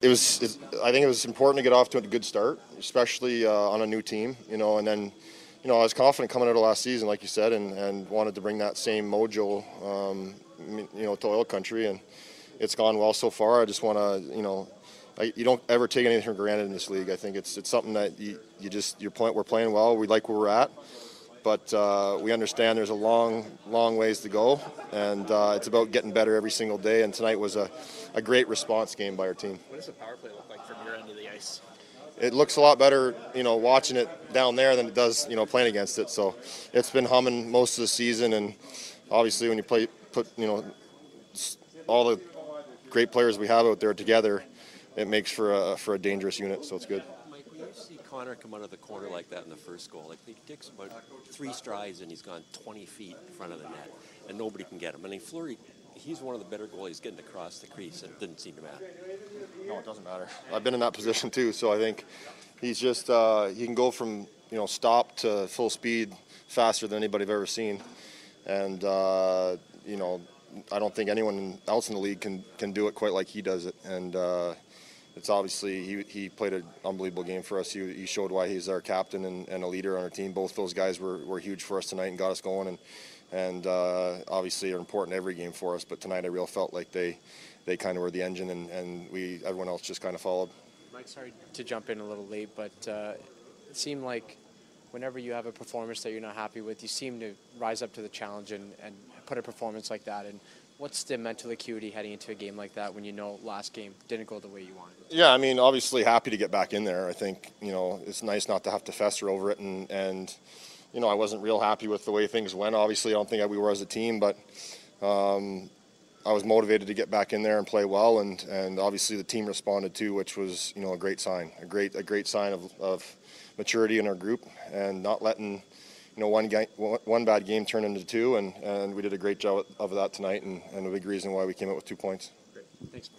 It was. It, I think it was important to get off to a good start, especially uh, on a new team. You know, and then, you know, I was confident coming out of last season, like you said, and, and wanted to bring that same mojo, um, you know, to oil country, and it's gone well so far. I just want to, you know, I, you don't ever take anything for granted in this league. I think it's it's something that you, you just your point. We're playing well. We like where we're at, but uh, we understand there's a long long ways to go, and uh, it's about getting better every single day. And tonight was a, a great response game by our team. What does the power play look like from your end of the ice? It looks a lot better, you know, watching it down there than it does, you know, playing against it. So it's been humming most of the season, and obviously when you play, put, you know, all the great players we have out there together, it makes for a for a dangerous unit. So it's good. Mike, when you see Connor come out of the corner like that in the first goal, like he takes about three strides and he's gone 20 feet in front of the net, and nobody can get him. I mean, Fleury, he's one of the better goalies getting across the crease. And it didn't seem to matter. No, it doesn't matter. I've been in that position too, so I think he's just uh, he can go from you know stop to full speed faster than anybody I've ever seen, and uh, you know I don't think anyone else in the league can can do it quite like he does it, and. Uh, it's obviously he, he played an unbelievable game for us. He, he showed why he's our captain and, and a leader on our team. Both those guys were, were huge for us tonight and got us going, and and uh, obviously are important every game for us. But tonight I real felt like they they kind of were the engine, and, and we everyone else just kind of followed. Mike, sorry to jump in a little late, but uh, it seemed like whenever you have a performance that you're not happy with, you seem to rise up to the challenge and, and put a performance like that. And what's the mental acuity heading into a game like that when you know last game didn't go the way you wanted? Yeah, I mean, obviously happy to get back in there. I think you know it's nice not to have to fester over it, and and you know I wasn't real happy with the way things went. Obviously, I don't think we were as a team, but um, I was motivated to get back in there and play well, and and obviously the team responded too, which was you know a great sign, a great a great sign of, of maturity in our group, and not letting you know one ga- one bad game turn into two, and and we did a great job of that tonight, and, and a big reason why we came out with two points. Great. Thanks.